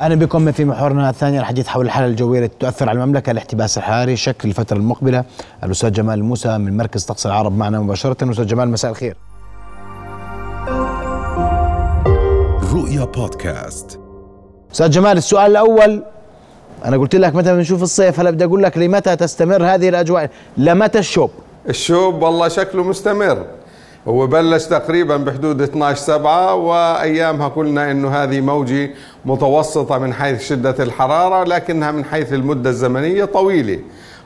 أهلا بكم في محورنا الثاني. الحديث حول الحالة الجوية التي تؤثر على المملكة. الاحتباس الحراري شكل الفترة المقبلة. الأستاذ جمال موسى من مركز طقس العرب معنا مباشرة. أستاذ جمال مساء الخير. رؤيا بودكاست. أستاذ جمال السؤال الأول أنا قلت لك متى بنشوف الصيف هلا بدي أقول لك لمتى تستمر هذه الأجواء؟ لمتى الشوب؟ الشوب والله شكله مستمر. هو بلش تقريبا بحدود 12 7 وأيامها قلنا إنه هذه موجة متوسطة من حيث شدة الحرارة لكنها من حيث المدة الزمنية طويلة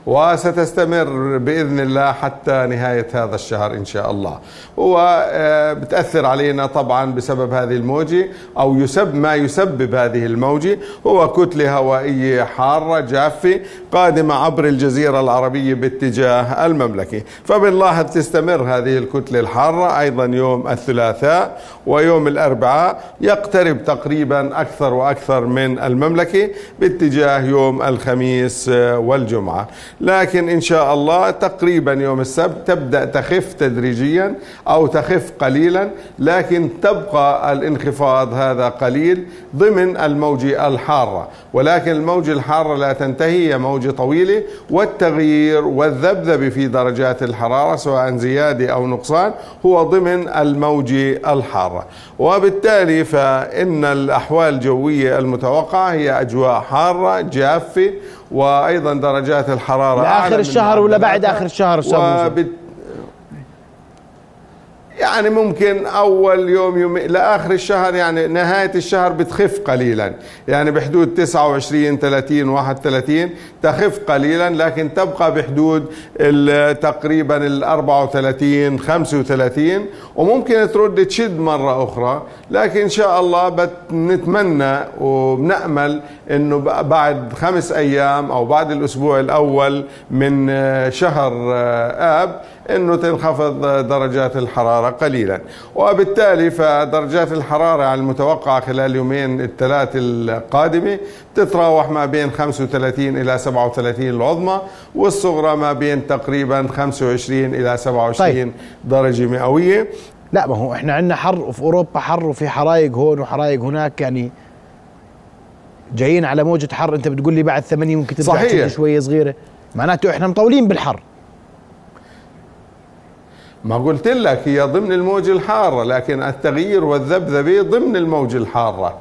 وستستمر بإذن الله حتى نهاية هذا الشهر إن شاء الله. هو آه، علينا طبعا بسبب هذه الموجة أو يسبب ما يسبب هذه الموجة. هو كتلة هوائية حارة جافة قادمة عبر الجزيرة العربية باتجاه المملكة. فبنلاحظ تستمر هذه الكتلة الحارة أيضا يوم الثلاثاء ويوم الأربعاء يقترب تقريبا أكثر وأكثر من المملكة باتجاه يوم الخميس والجمعة. لكن إن شاء الله تقريبا يوم السبت تبدأ تخف تدريجيا أو تخف قليلا لكن تبقى الانخفاض هذا قليل ضمن الموجة الحارة. ولكن الموجة الحارة لا تنتهي هي موجة طويلة والتغيير والذبذب في درجات الحرارة سواء زيادة أو نقصان هو ضمن الموجة الحارة. وبالتالي فإن الأحوال الجوية المتوقعة هي أجواء حارة جافة وأيضا درجات الحرارة لآخر الشهر ولا بعد آخر الشهر وبت... يعني ممكن أول يوم يوم لآخر الشهر يعني نهاية الشهر بتخف قليلا. يعني بحدود 29 30 31 تخف قليلا لكن تبقى بحدود تقريبا ال 34 35 وممكن ترد تشد مرة أخرى. لكن إن شاء الله بنتمنى وبنأمل إنه بعد خمس أيام أو بعد الأسبوع الأول من شهر آب إنه تنخفض درجات الحرارة قليلا. وبالتالي فدرجات الحرارة المتوقعة خلال يومين الثلاث القادمة تتراوح ما بين 35 إلى 37 العظمى والصغرى ما بين تقريبا 25 إلى 27 طيب. درجة مئوية. لا ما هو إحنا عندنا حر وفي أوروبا حر وفي حرايق هون وحرايق هناك يعني جايين على موجة حر. أنت بتقول لي بعد ثمانية ممكن صحيح. شوية صغيرة. معناته إحنا مطولين بالحر. ما قلت لك هي ضمن الموج الحارة لكن التغيير والذبذبة ضمن الموج الحارة.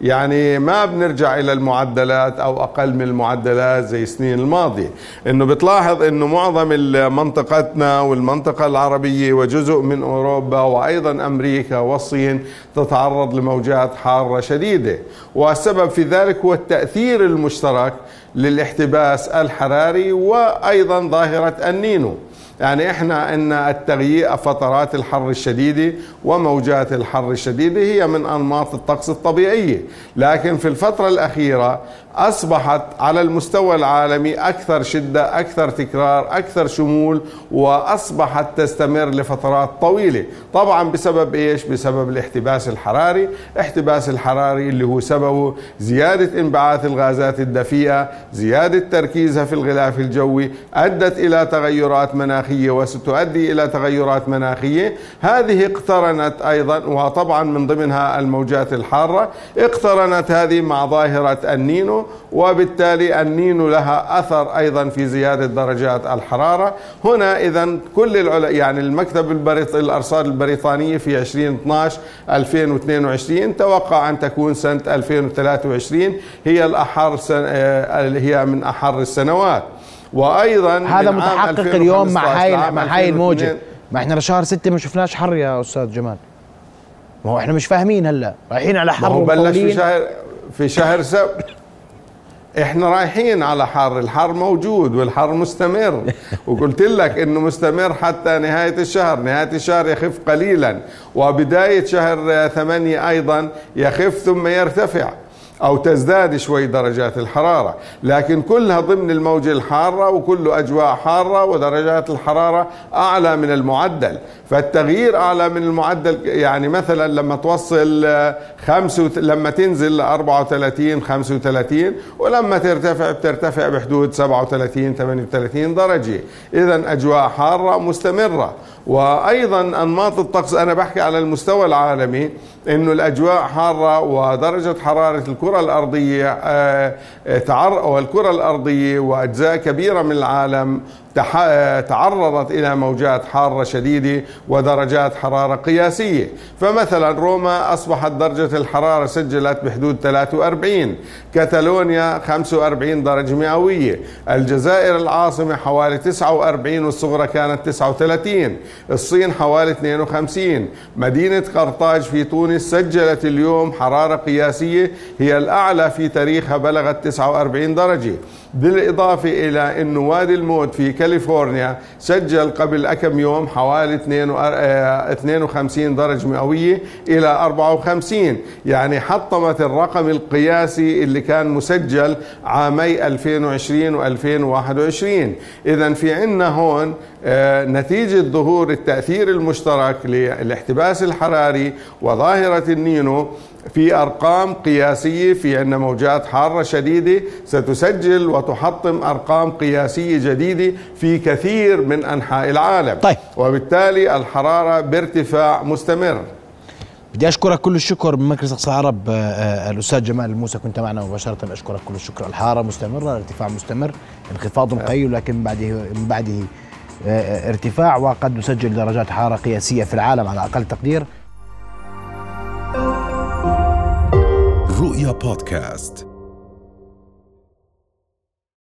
يعني ما بنرجع إلى المعدلات أو أقل من المعدلات زي السنين الماضية. إنه بتلاحظ إنه معظم منطقتنا والمنطقة العربية وجزء من أوروبا وأيضا أمريكا والصين تتعرض لموجات حارة شديدة. والسبب في ذلك هو التأثير المشترك للاحتباس الحراري وأيضا ظاهرة النينو. يعني إحنا إن التغيير فترات الحر الشديده وموجات الحر الشديده هي من أنماط الطقس الطبيعيه لكن في الفترة الأخيرة أصبحت على المستوى العالمي أكثر شدة أكثر تكرار أكثر شمول وأصبحت تستمر لفترات طويلة. طبعا بسبب إيش؟ بسبب الاحتباس الحراري. احتباس الحراري اللي هو سببه زيادة انبعاث الغازات الدفيئة زيادة تركيزها في الغلاف الجوي أدت إلى تغيرات مناخية وستؤدي إلى تغيرات مناخية. هذه اقترنت أيضا وطبعا من ضمنها الموجات الحارة اقترنت هذه مع ظاهرة النينو وبالتالي النينو لها أثر أيضا في زيادة درجات الحرارة. هنا اذا كل العلا يعني المكتب البريط الأرصاد البريطانية في 2012 2022 توقع أن تكون سنة 2023 هي الأحر سنة آه، هي من أحر السنوات. وأيضا هذا متحقق اليوم مع هاي مع هاي الموجة. ما إحنا لشهر ستة ما شفناش حر يا أستاذ جمال. ما هو إحنا مش فاهمين هلا. رايحين على حر هو بلش في شهر في شهر سبت. إحنا رايحين على حر. الحر موجود والحر مستمر. وقلت لك إنه مستمر حتى نهاية الشهر. نهاية الشهر يخف قليلا. وبداية شهر ثمانية أيضا يخف ثم يرتفع. أو تزداد شوي درجات الحرارة. لكن كلها ضمن الموجة الحارة وكله أجواء حارة ودرجات الحرارة أعلى من المعدل. فالتغيير أعلى من المعدل يعني مثلا لما توصل خمسة لما تنزل 34 35 ولما ترتفع بترتفع بحدود 37 38 درجة. إذا أجواء حارة مستمرة. وأيضا أنماط الطقس أنا بحكي على المستوى العالمي إنه الأجواء حارة ودرجة حرارة الكرة الأرضية آه، تعر والكرة الأرضية وأجزاء كبيرة من العالم تعرضت إلى موجات حارة شديدة ودرجات حرارة قياسية، فمثلا روما أصبحت درجة الحرارة سجلت بحدود 43 كتالونيا 45 درجة مئوية الجزائر العاصمة حوالي 49 والصغرى كانت 39 الصين حوالي 52 مدينة قرطاج في تونس سجلت اليوم حرارة قياسية هي الأعلى في تاريخها بلغت 49 درجة. بالإضافة إلى أن وادي الموت في كاليفورنيا سجل قبل كم يوم حوالي 52 درجة مئوية إلى 54 يعني حطمت الرقم القياسي اللي كان مسجل عامي 2020 و2021 إذا في عندنا هون آه، نتيجة ظهور التأثير المشترك للاحتباس الحراري وظاهرة النينو في أرقام في عندنا موجات حارة شديدة ستسجل وتحطم أرقام قياسية جديدة في كثير من أنحاء العالم. طيب. وبالتالي الحرارة بارتفاع مستمر. بدي أشكرك كل الشكر من مركز أقصى العرب آه، آه، الأستاذ جمال الموسى كنت معنا مباشرة. أشكرك كل الشكر. الحراره مستمرة الارتفاع مستمر انخفاض قليل لكن من بعده من بعده آه، ارتفاع وقد نسجل درجات حرارة قياسية في العالم على أقل تقدير. رؤيا بودكاست.